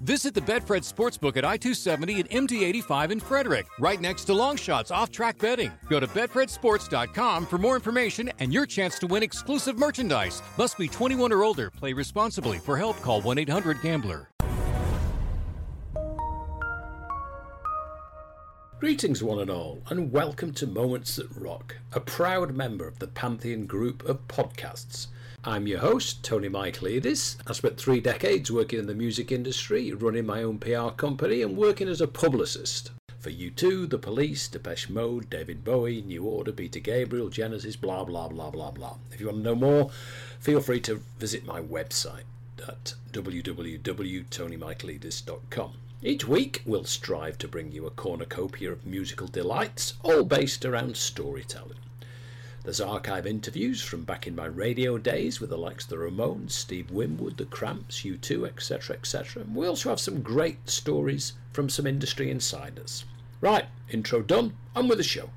Visit the Betfred Sportsbook at I 270 and MD 85 in Frederick, right next to Longshots off track betting. Go to BetfredSports.com for more information and your chance to win exclusive merchandise. Must be 21 or older. Play responsibly. For help, call 1 800 Gambler. Greetings, one and all, and welcome to Moments That Rock, a proud member of the Pantheon group of podcasts. I'm your host, Tony Michaelidis. I spent three decades working in the music industry, running my own PR company, and working as a publicist. For U2, The Police, Depeche Mode, David Bowie, New Order, Peter Gabriel, Genesis, blah blah blah blah blah. If you want to know more, feel free to visit my website at www.tonymichaelidis.com. Each week, we'll strive to bring you a cornucopia of musical delights, all based around storytelling. There's archive interviews from back in my radio days with the likes of the Ramones, Steve Winwood, the Cramps, U2, etc., etc. We also have some great stories from some industry insiders. Right, intro done, on with the show.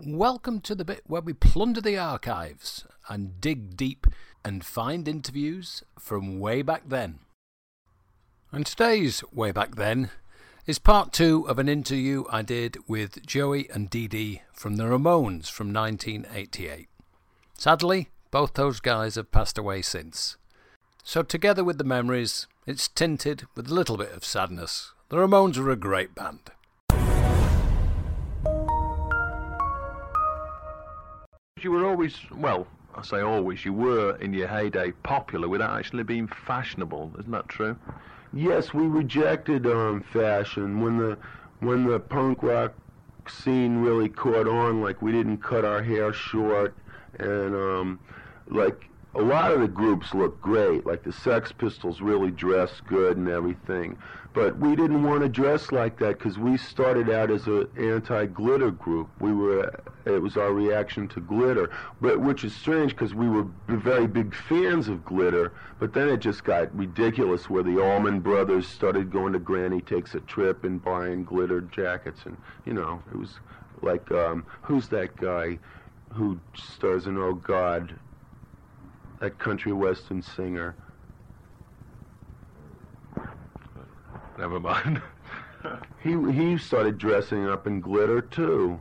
Welcome to the bit where we plunder the archives and dig deep and find interviews from way back then. And today's Way Back Then is part two of an interview I did with Joey and Dee Dee from the Ramones from 1988. Sadly, both those guys have passed away since. So, together with the memories, it's tinted with a little bit of sadness. The Ramones were a great band. You were always, well, I say always, you were in your heyday popular without actually being fashionable. Isn't that true? Yes, we rejected um, fashion when the when the punk rock scene really caught on. Like we didn't cut our hair short, and um, like a lot of the groups looked great. Like the Sex Pistols really dressed good and everything, but we didn't want to dress like that because we started out as an anti-glitter group. We were it was our reaction to glitter, but which is strange because we were very big fans of glitter. But then it just got ridiculous where the Allman Brothers started going to Granny Takes a Trip and buying glitter jackets, and you know it was like um, who's that guy who stars in Oh God, that country western singer. Never mind. He he started dressing up in glitter too.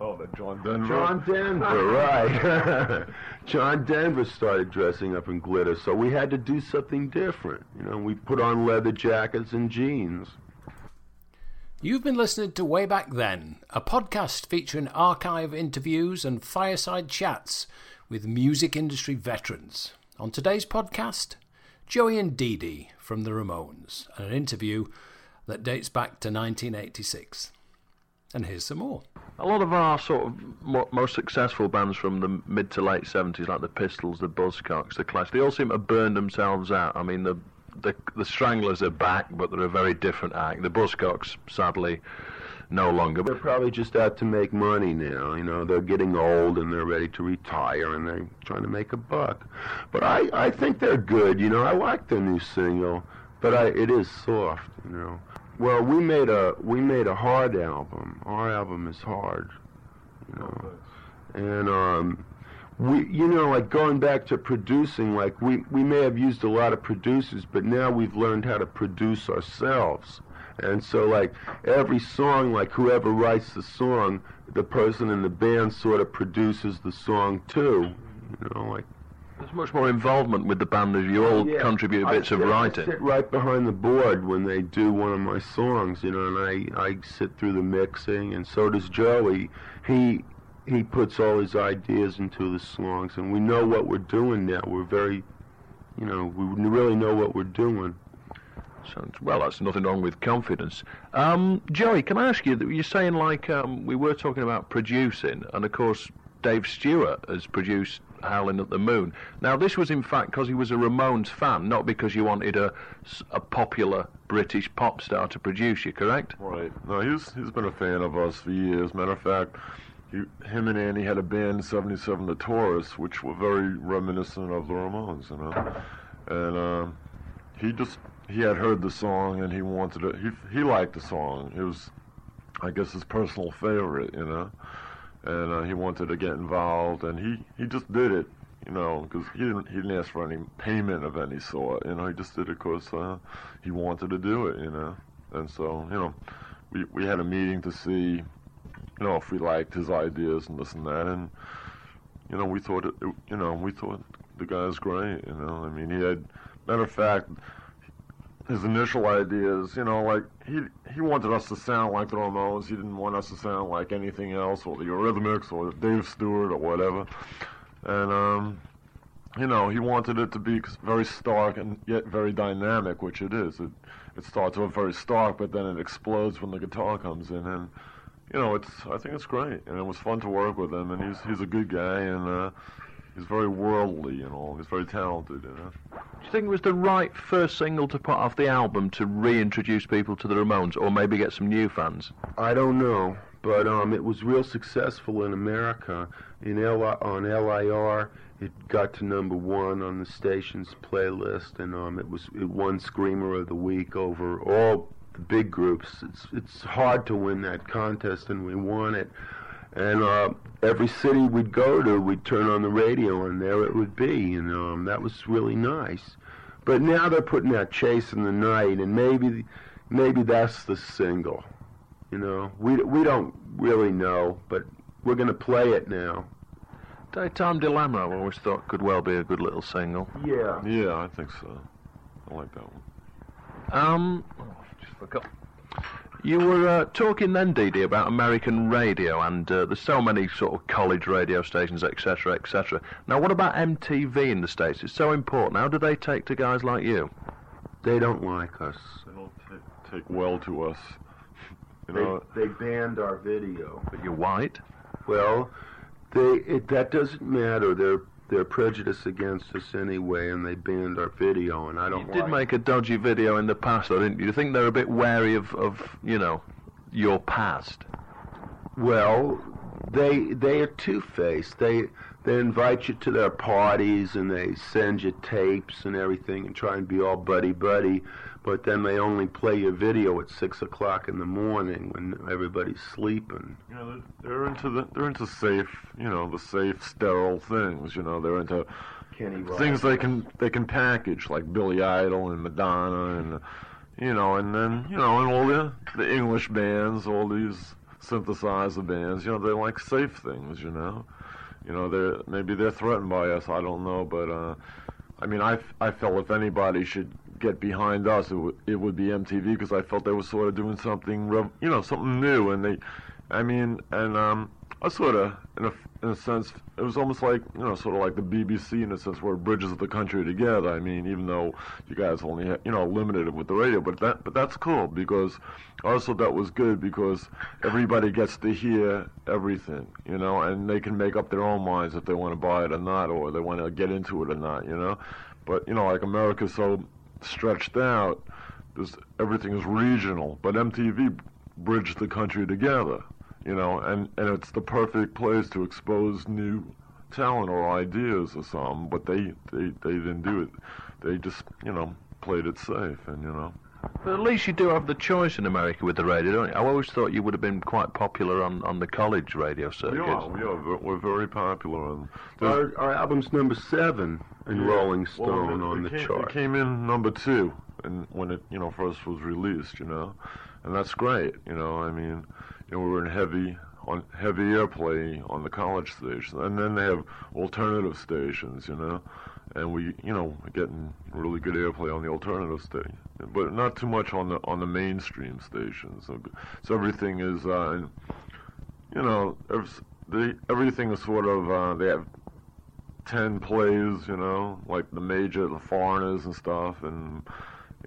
oh, the John Denver. John Denver, right. John Denver started dressing up in glitter, so we had to do something different. You know, we put on leather jackets and jeans. You've been listening to Way Back Then, a podcast featuring archive interviews and fireside chats with music industry veterans. On today's podcast, Joey and Dee Dee from the Ramones, and an interview that dates back to 1986. And here's some more. A lot of our sort of mo- most successful bands from the mid to late 70s, like the Pistols, the Buzzcocks, the Clash, they all seem to burn themselves out. I mean, the the, the Stranglers are back, but they're a very different act. The Buzzcocks, sadly, no longer. They're probably just out to make money now. You know, they're getting old and they're ready to retire and they're trying to make a buck. But I, I think they're good. You know, I like their new single, but I, it is soft. You know. Well, we made a we made a hard album. Our album is hard. You know, and um, we, you know, like going back to producing, like we, we may have used a lot of producers, but now we've learned how to produce ourselves. And so, like every song, like whoever writes the song, the person in the band sort of produces the song too. You know, like There's much more involvement with the band as you all yeah, contribute I bits of sit- I writing. sit right behind the board when they do one of my songs, you know, and I, I sit through the mixing, and so does Joey. He he puts all his ideas into the songs, and we know what we're doing now. We're very, you know, we really know what we're doing. Sounds well. That's nothing wrong with confidence. Um, Joey, can I ask you? You're saying like um, we were talking about producing, and of course Dave Stewart has produced Howling at the Moon. Now this was in fact because he was a Ramones fan, not because you wanted a, a popular British pop star to produce you. Correct? Right. No, he's he's been a fan of us for years. Matter of fact, he, him and Andy had a band, 77 The Tourists, which were very reminiscent of the Ramones, you know. And um, he just he had heard the song and he wanted it. He he liked the song. It was, I guess, his personal favorite, you know. And uh, he wanted to get involved, and he he just did it. You know, because he didn't he didn't ask for any payment of any sort. You know, he just did it because uh, he wanted to do it. You know, and so you know, we we had a meeting to see, you know, if we liked his ideas and this and that, and you know, we thought it, you know, we thought the guy's great. You know, I mean, he had matter of fact, his initial ideas, you know, like he he wanted us to sound like the Ramones. He didn't want us to sound like anything else, or the Eurythmics, or Dave Stewart, or whatever. And um, you know, he wanted it to be very stark and yet very dynamic, which it is. It it starts off very stark, but then it explodes when the guitar comes in, and you know, it's I think it's great, and it was fun to work with him, and he's he's a good guy, and uh, he's very worldly, you know, he's very talented, you know. Do you think it was the right first single to put off the album to reintroduce people to the Ramones, or maybe get some new fans? I don't know, but um, it was real successful in America. In L- on LIR, it got to number one on the station's playlist, and um, it was it won Screamer of the Week over all the big groups. It's it's hard to win that contest, and we won it. And uh, every city we'd go to, we'd turn on the radio, and there it would be, and um, that was really nice. But now they're putting out "Chasing the Night," and maybe maybe that's the single. You know, we we don't really know, but we're going to play it now. Daytime Dilemma, I've always thought could well be a good little single. Yeah. Yeah, I think so. I like that one. Um, oh, just forgot. You were uh, talking then, Dee Dee, about American radio, and uh, there's so many sort of college radio stations, etc., etc. Now, what about MTV in the States? It's so important. How do they take to guys like you? They don't like us. They don't take, take well to us. You They, know, they banned our video. But you're white. Well, they it, that doesn't matter. They're they're prejudiced against us anyway, and they banned our video, and I don't You did like make a dodgy video in the past, though, didn't you? Do you think they're a bit wary of, of you know, your past? Well, they they are two faced. They they invite you to their parties and they send you tapes and everything and try and be all buddy buddy, but then they only play your video at six o'clock in the morning when everybody's sleeping. you know, they're, they're into the they're into safe, you know, the safe, sterile things. You know, they're into Kenny things they can they can package like Billy Idol and Madonna and you know, and then you know, and all the the English bands, all these synthesizer bands. You know, they like safe things. You know, you know, they're maybe they're threatened by us. I don't know, but uh, I mean, I I felt if anybody should get behind us, it would it would be MTV because I felt they were sort of doing something, rev- you know, something new, and they, I mean, and um, I sort of, in a, in a sense, it was almost like, you know, sort of like the BBC in a sense where it bridges the country together. I mean, even though you guys only, you know, limited it with the radio, but that, but that's cool because also that was good because everybody gets to hear everything, you know, and they can make up their own minds if they want to buy it or not, or they want to get into it or not, you know. But you know, like America's so stretched out, there's, everything is regional, but MTV bridged the country together you know, and, and it's the perfect place to expose new talent or ideas or something, but they, they, they didn't do it. They just, you know, played it safe, and, you know. But at least you do have the choice in America with the radio, don't you? I always thought you would have been quite popular on, on the college radio We circuit. are, we are, we're very popular. And Our, our album's number seven in Rolling Well, Stone it- on it the came, chart. It came in number two, and when it you know first was released, you know, and that's great. You know, I mean, you know, we were in heavy on heavy airplay on the college station, and then they have alternative stations, you know, and we you know getting really good airplay on the alternative station, but not too much on the on the mainstream stations. So, so everything is, uh, you know, they, everything is sort of uh, they have ten plays, you know, like the major, the foreigners and stuff, and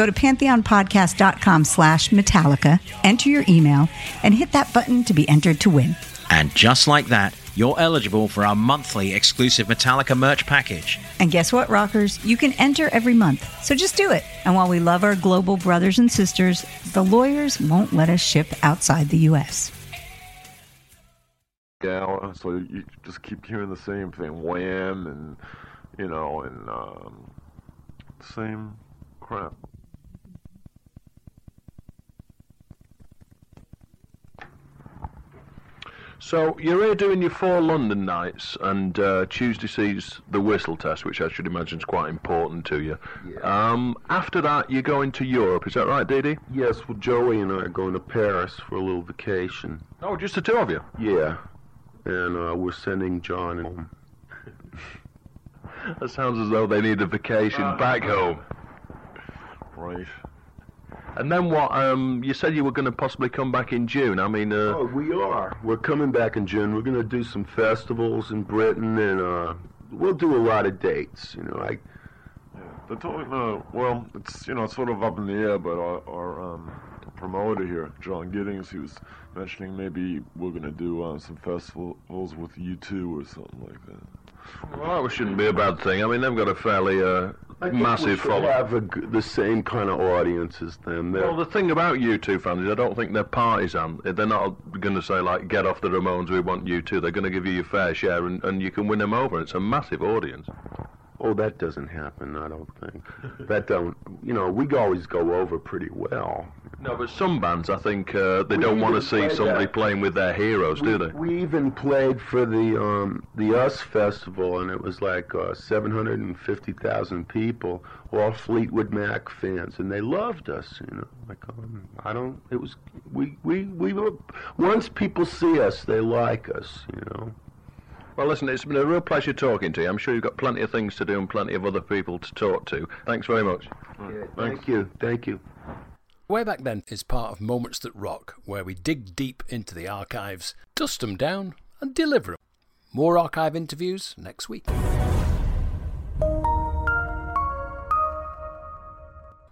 Go to pantheonpodcast.com slash Metallica, enter your email, and hit that button to be entered to win. And just like that, you're eligible for our monthly exclusive Metallica merch package. And guess what, rockers? You can enter every month. So just do it. And while we love our global brothers and sisters, the lawyers won't let us ship outside the U.S. gala, so you just keep hearing the same thing, Wham, and you know, and um, same crap. So you're here doing your four London nights, and uh, Tuesday sees the whistle test, which I should imagine is quite important to you. Um, after that, you're going to Europe. Is that right, Dee Dee? Yes, well, Joey and I are going to Paris for a little vacation. Oh, just the two of you. Yeah, and uh, we're sending John home. That sounds as though they need a vacation back home. Right. And then what? Um, you said you were going to possibly come back in June. I mean, uh, Oh, we are. We're coming back in June. We're going to do some festivals in Britain, and uh, we'll do a lot of dates. You know, I They're talking, uh, well, it's, you know, it's sort of up in the air, but our, our um, promoter here, John Giddings, he was mentioning maybe we're going to do uh, some festivals with U2 or something like that. Well, that shouldn't be a bad thing. I mean, they've got a fairly uh, massive following. have a the same kind of audience as them. They're, Well, the thing about U2 fans is I don't think they're partisan. They're not going to say, like, get off the Ramones, we want U2. They're going to give you your fair share and, and you can win them over. It's a massive audience. Oh, that doesn't happen. I don't think. that don't. You know, we always go over pretty well. No, but some bands, I think, uh, they We don't want to see somebody that. playing with their heroes, do they? we even played for the um, the US Festival, and it was like uh, 750,000 people, all Fleetwood Mac fans, and they loved us. You know, like um, I don't. It was we we we were. Once people see us, they like us. You know. Well, listen, it's been a real pleasure talking to you. I'm sure you've got plenty of things to do and plenty of other people to talk to. Thanks very much. Yeah, thank you. Thank you. Way Back Then is part of Moments That Rock, where we dig deep into the archives, dust them down, and deliver them. More archive interviews next week.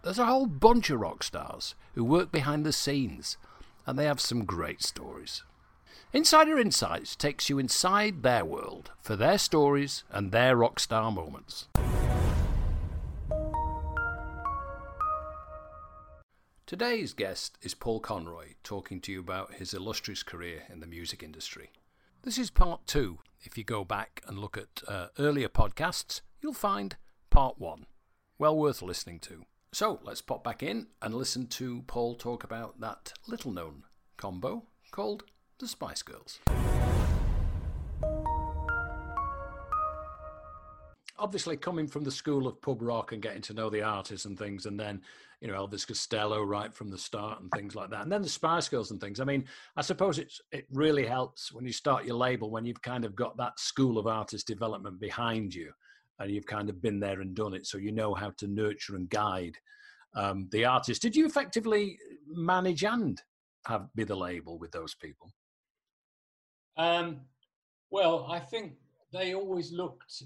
There's a whole bunch of rock stars who work behind the scenes, and they have some great stories. Insider Insights takes you inside their world for their stories and their rock star moments. Today's guest is Paul Conroy, talking to you about his illustrious career in the music industry. This is part two. If you go back and look at uh, earlier podcasts, you'll find part one. Well worth listening to. So let's pop back in and listen to Paul talk about that little known combo called the Spice Girls. Obviously, coming from the school of pub rock and getting to know the artists and things, and then, you know, Elvis Costello right from the start and things like that. And then the Spice Girls and things. I mean, I suppose it's, it really helps when you start your label when you've kind of got that school of artist development behind you and you've kind of been there and done it, so you know how to nurture and guide um, the artist. Did you effectively manage and have be the label with those people? Um, well, I think they always looked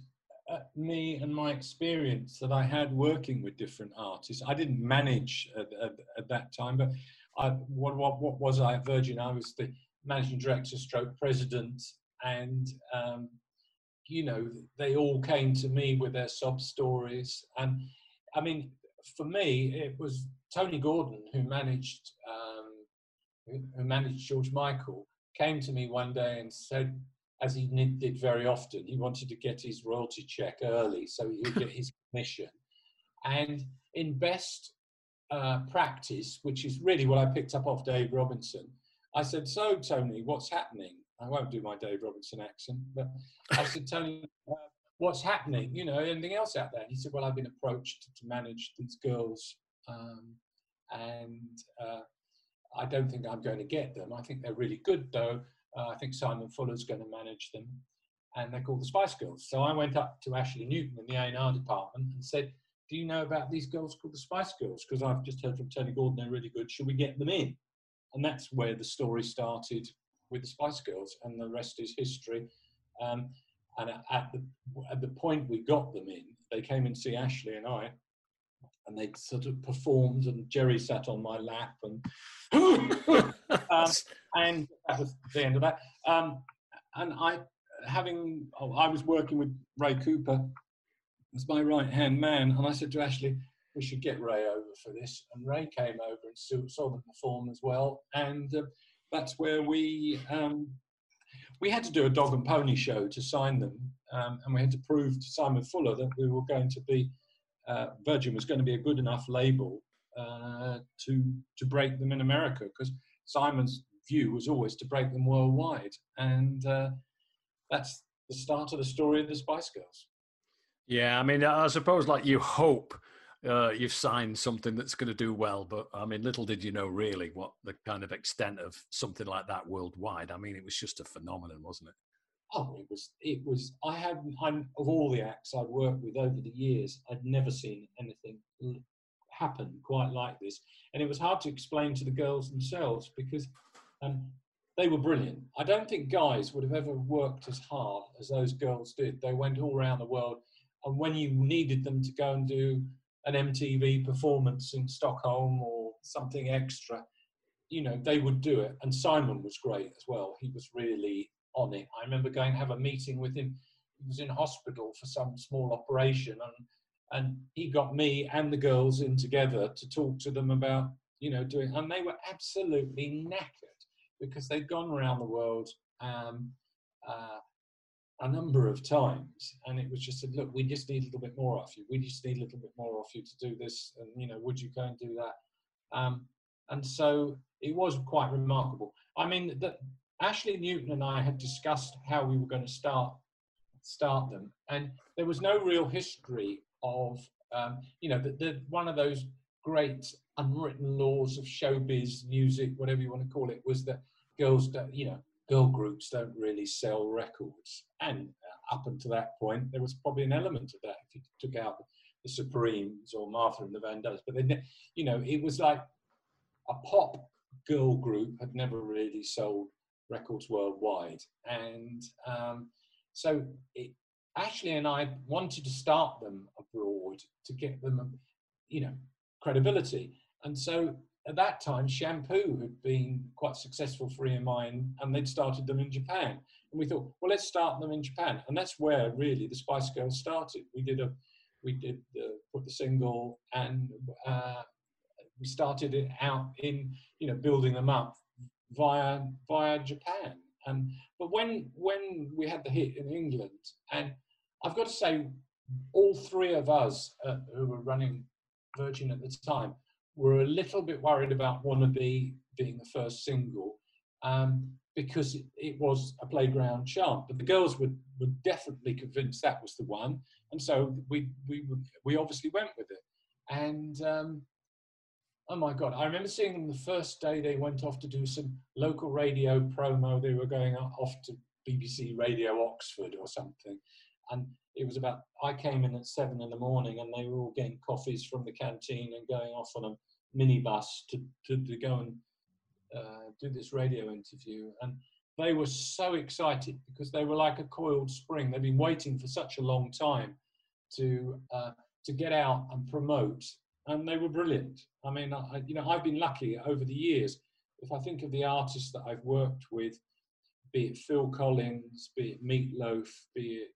at me and my experience that I had working with different artists. I didn't manage at, at, at that time, but I, what, what, what was I at Virgin? I was the managing director, stroke president, and um, you know, they all came to me with their sob stories. And I mean, for me, it was Tony Gordon who managed um, who managed George Michael came to me one day and said, as he did very often, he wanted to get his royalty check early so he would get his commission. And in best uh, practice, which is really what I picked up off Dave Robinson, I said, "So Tony, what's happening?" I won't do my Dave Robinson accent, but I said, Tony, uh, what's happening? You know, anything else out there? And he said, well, I've been approached to manage these girls, um, and uh, I don't think I'm going to get them. I think they're really good, though. Uh, I think Simon Fuller's going to manage them, and they're called the Spice Girls. So I went up to Ashley Newton in the A&R department and said, do you know about these girls called the Spice Girls? Because I've just heard from Tony Gordon they're really good. Should we get them in? And that's where the story started with the Spice Girls, and the rest is history. Um, and at the at the point we got them in, they came and see Ashley and I, and they sort of performed, and Geri sat on my lap, and um, and that was the end of that. Um, and I, having oh, I was working with Ray Cooper as my right hand man, and I said to Ashley, we should get Ray over for this. And Ray came over and saw, saw them perform as well, and uh, that's where we um, we had to do a dog and pony show to sign them, um, and we had to prove to Simon Fuller that we were going to be uh, Virgin was going to be a good enough label uh, to to break them in America because Simon's view was always to break them worldwide, and uh, that's the start of the story of the Spice Girls. Yeah, I mean, I suppose like you hope uh, you've signed something that's going to do well. But I mean, little did you know really what the kind of extent of something like that worldwide. I mean, it was just a phenomenon, wasn't it? Oh, it was. It was. I had. I'm of all the acts I've worked with over the years, I'd never seen anything happen quite like this, and it was hard to explain to the girls themselves because um, they were brilliant. I don't think guys would have ever worked as hard as those girls did. They went all around the world, and when you needed them to go and do an MTV performance in Stockholm or something extra, you know, they would do it. And Simon was great as well. He was really on it. I remember going to have a meeting with him. He was in hospital for some small operation, and and he got me and the girls in together to talk to them about, you know, doing. And they were absolutely knackered because they'd gone around the world. Um, uh, a number of times, and it was just said, "Look, we just need a little bit more off you. We just need a little bit more off you to do this, and you know, would you go and do that?" Um, and so it was quite remarkable. I mean, that Ashley Newton and I had discussed how we were going to start start them, and there was no real history of, um, you know, the, the, one of those great unwritten laws of showbiz music, whatever you want to call it, was that girls, don't you know, girl groups don't really sell records. And up until that point, there was probably an element of that if you took out the Supremes or Martha and the Vandellas. But then, you know, it was like a pop girl group had never really sold records worldwide, and um, so it, Ashley and I wanted to start them abroad to get them, you know, credibility. And so at that time, shampoo had been quite successful for EMI and, they'd started them in Japan. And we thought, well, let's start them in Japan. And that's where really the Spice Girls started. We did a, we did the, put the single and uh, we started it out in, you know, building them up via, via Japan. And, but when, when we had the hit in England, and I've got to say, all three of us uh, who were running Virgin at the time were a little bit worried about Wannabe being the first single um, because it, it, was a playground chant. But the girls were, were definitely convinced that was the one. And so we, we, we obviously went with it. And um, oh my God, I remember seeing them the first day they went off to do some local radio promo. They were going off to BBC Radio Oxford or something. And it was about I came in at seven in the morning and they were all getting coffees from the canteen and going off on a minibus to, to, to go and uh, do this radio interview. And they were so excited because they were like a coiled spring. They've been waiting for such a long time to uh, to get out and promote, and they were brilliant. I mean, I, you know, I've been lucky over the years. If I think of the artists that I've worked with, be it Phil Collins, be it Meatloaf, be it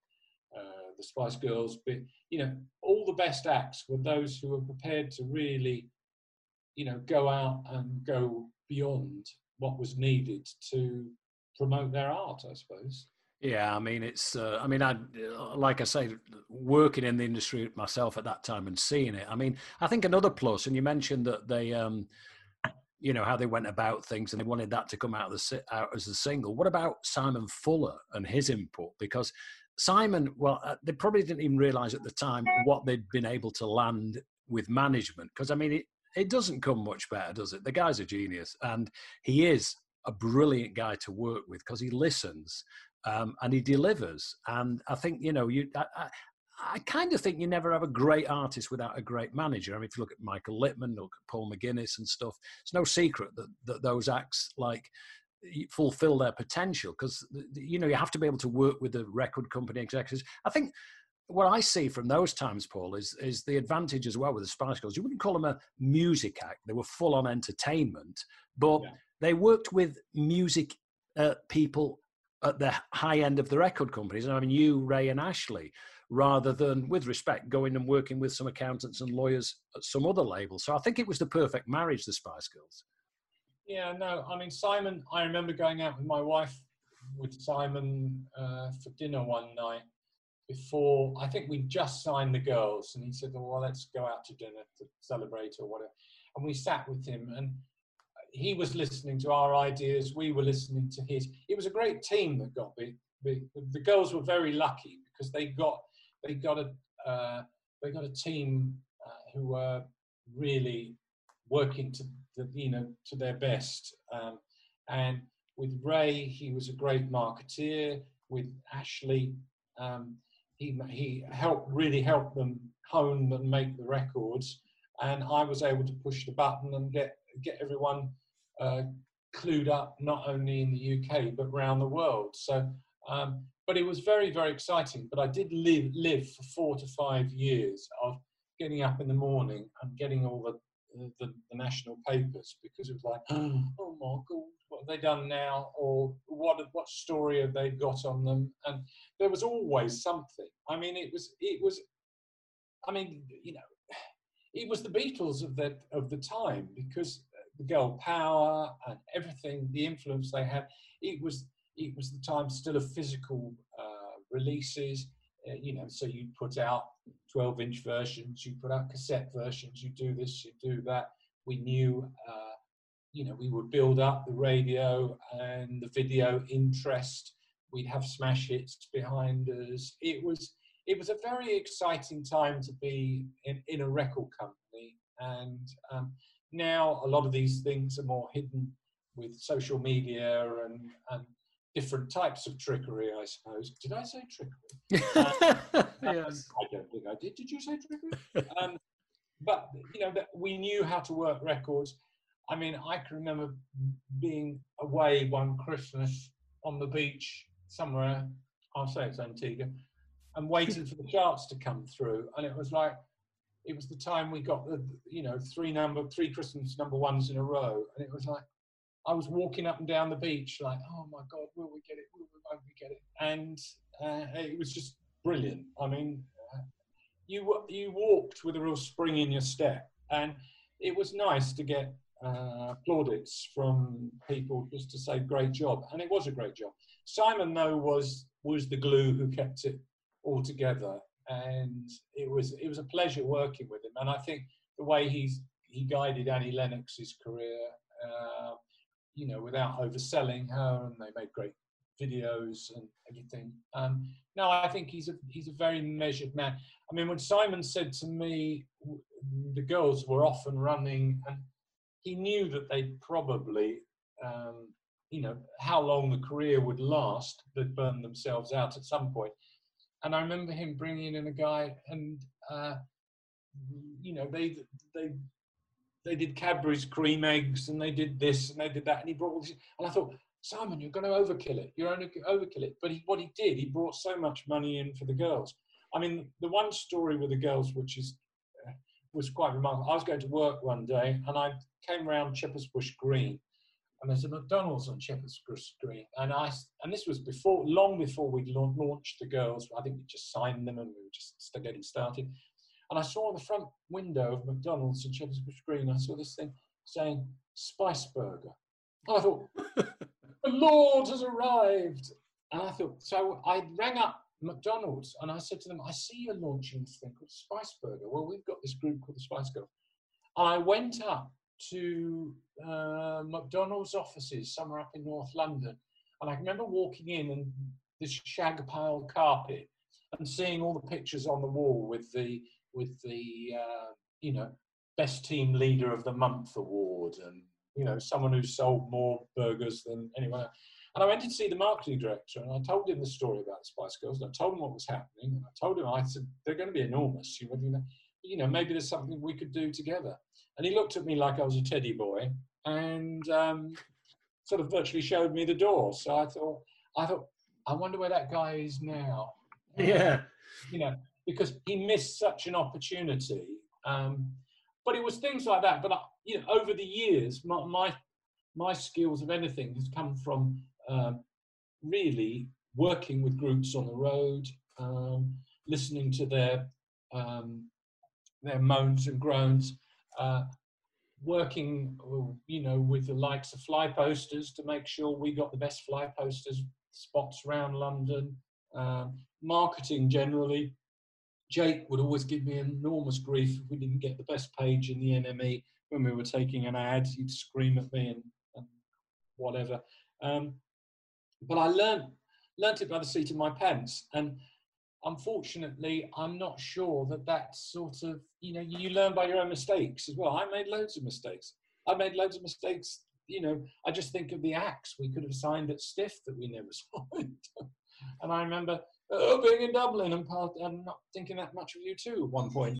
uh, the Spice Girls, but you know, all the best acts were those who were prepared to really, you know, go out and go beyond what was needed to promote their art, I suppose. Yeah, I mean, it's. Uh, I mean, I like I say, working in the industry myself at that time and seeing it. I mean, I think another plus, and you mentioned that they, um, you know, how they went about things, and they wanted that to come out, of the, out as a single. What about Simon Fuller and his input? Because Simon, well, uh, they probably didn't even realize at the time what they'd been able to land with management. Because, I mean, it, it doesn't come much better, does it? The guy's a genius. And he is a brilliant guy to work with because he listens um, and he delivers. And I think, you know, you. I, I, I kind of think you never have a great artist without a great manager. I mean, if you look at Michael Lippman, look at Paul McGuinness and stuff, it's no secret that, that those acts like fulfill their potential because you know you have to be able to work with the record company executives. I think what I see from those times, Paul, is is the advantage as well with the Spice Girls. You wouldn't call them a music act; they were full on entertainment, but yeah. they worked with music uh, people at the high end of the record companies. And I mean, you, Ray, and Ashley, rather than, with respect, going and working with some accountants and lawyers at some other label. So I think it was the perfect marriage, the Spice Girls. Yeah, no, I mean, Simon, I remember going out with my wife, with Simon uh, for dinner one night before, I think we'd just signed the girls, and he said, well, let's go out to dinner to celebrate or whatever. And we sat with him, and he was listening to our ideas, we were listening to his. It was a great team that got. The, the girls were very lucky because they got they got a uh, they got a team uh, who were really working to the, you know to their best. Um, and with Ray, he was a great marketeer. With Ashley, um, he he helped really help them hone and make the records. And I was able to push the button and get get everyone uh, clued up, not only in the UK but around the world. So, um, but it was very very exciting. But I did live live for four to five years of getting up in the morning and getting all the the, the, national papers because it was like, oh my god, what have they done now? Or what what story have they got on them? And there was always something. I mean, it was it was, I mean, you know, it was the Beatles of the of the time because the girl power and everything, the influence they had. It was it was the time still of physical uh, releases. Uh, you know, so you put out 12 inch versions, you put out cassette versions, you do this, you do that. We knew, uh, you know, we would build up the radio and the video interest. We'd have smash hits behind us. It was, it was a very exciting time to be in, in a record company. And um, now a lot of these things are more hidden with social media and, and different types of trickery, I suppose. Did I say trickery? Uh, yes. I don't think I did. Did you say trickery? Um, but you know we knew how to work records. I mean, I can remember being away one Christmas on the beach somewhere. I'll say it's Antigua, and waiting for the charts to come through. And it was like, it was the time we got the, you know, three number, three Christmas number ones in a row, and it was like, I was walking up and down the beach, like, oh my God, will we get it? Will we, won't we get it? And uh, it was just brilliant. I mean, uh, you you walked with a real spring in your step, and it was nice to get uh, plaudits from people just to say great job, and it was a great job. Simon though was was the glue who kept it all together, and it was it was a pleasure working with him. And I think the way he's he guided Annie Lennox's career, uh, you know, without overselling her, and they made great videos and everything. Um, no, I think he's a he's a very measured man. I mean, when Simon said to me, the girls were off and running, and he knew that they'd probably, um, you know, how long the career would last. They'd burn themselves out at some point. And I remember him bringing in a guy, and uh, you know, they they they did Cadbury's cream eggs, and they did this, and they did that, and he brought all this. And I thought, Simon, you're going to overkill it. You're going to overkill it. But he, what he did, he brought so much money in for the girls. I mean, the one story with the girls, which is uh, was quite remarkable. I was going to work one day, and I came around Shepherd's Bush Green, and there's a McDonald's on Shepherd's Green, and I and this was before, long before we'd launched the girls. I think we just signed them, and we were just getting started. And I saw on the front window of McDonald's in Shepherd's Green, I saw this thing saying Spice Burger. And I thought, the Lord has arrived. And I thought, so I rang up McDonald's and I said to them, I see you're launching this thing called Spice Burger. Well, we've got this group called the Spice Girls. And I went up to uh, McDonald's offices somewhere up in North London. And I remember walking in and this shag pile carpet and seeing all the pictures on the wall with the with the uh, you know best team leader of the month award and you know someone who sold more burgers than anyone else. And I went to see the marketing director and I told him the story about the Spice Girls and I told him what was happening and I told him I said they're going to be enormous. You know, you know maybe there's something we could do together. And he looked at me like I was a teddy boy and um, sort of virtually showed me the door. So I thought, I thought, I wonder where that guy is now. Yeah. You know, because he missed such an opportunity. Um, but it was things like that. But I, you know, over the years, my, my my skills of anything has come from um, really working with groups on the road, um, listening to their um, their moans and groans, uh, working, you know, with the likes of fly posters to make sure we got the best fly posters spots around London, um, marketing generally. Jake would always give me enormous grief if we didn't get the best page in the NME when we were taking an ad. He'd scream at me and, and whatever. Um, but I learned learned it by the seat of my pants, and unfortunately, I'm not sure that that sort of, you know, you learn by your own mistakes as well. I made loads of mistakes. I made loads of mistakes. You know, I just think of the acts we could have signed at Stiff that we never signed. and I remember uh, being in Dublin and, part, and not thinking that much of U2 at one point.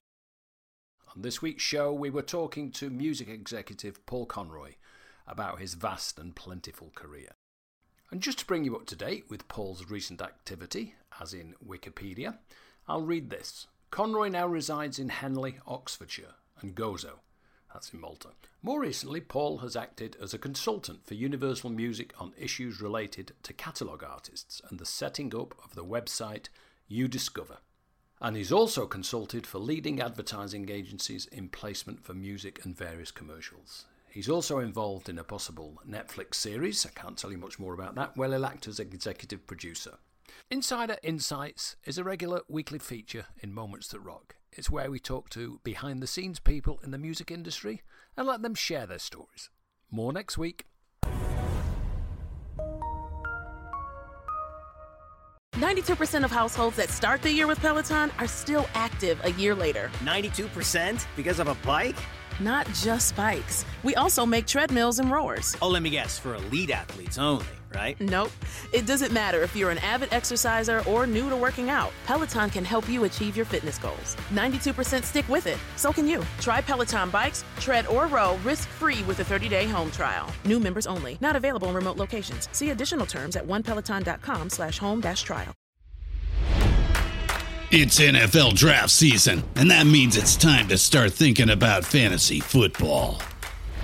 On this week's show, we were talking to music executive Paul Conroy about his vast and plentiful career. And just to bring you up to date with Paul's recent activity, as in Wikipedia, I'll read this. Conroy now resides in Henley, Oxfordshire, and Gozo, that's in Malta. More recently, Paul has acted as a consultant for Universal Music on issues related to catalogue artists and the setting up of the website UDiscover. And he's also consulted for leading advertising agencies in placement for music and various commercials. He's also involved in a possible Netflix series. I can't tell you much more about that, where he'll act as executive producer. Insider Insights is a regular weekly feature in Moments That Rock. It's where we talk to behind the scenes people in the music industry and let them share their stories. More next week. Ninety-two percent of households that start the year with Peloton are still active a year later. Ninety-two percent because of a bike? Not just bikes. We also make treadmills and rowers. Oh, let me guess, for elite athletes only right? Nope. It doesn't matter if you're an avid exerciser or new to working out. Peloton can help you achieve your fitness goals. 92% stick with it. So can you. Try Peloton bikes, tread, or row risk-free with a 30-day home trial. New members only. Not available in remote locations. See additional terms at onepeloton.com slash home dash trial. It's NFL draft season, and that means it's time to start thinking about fantasy football.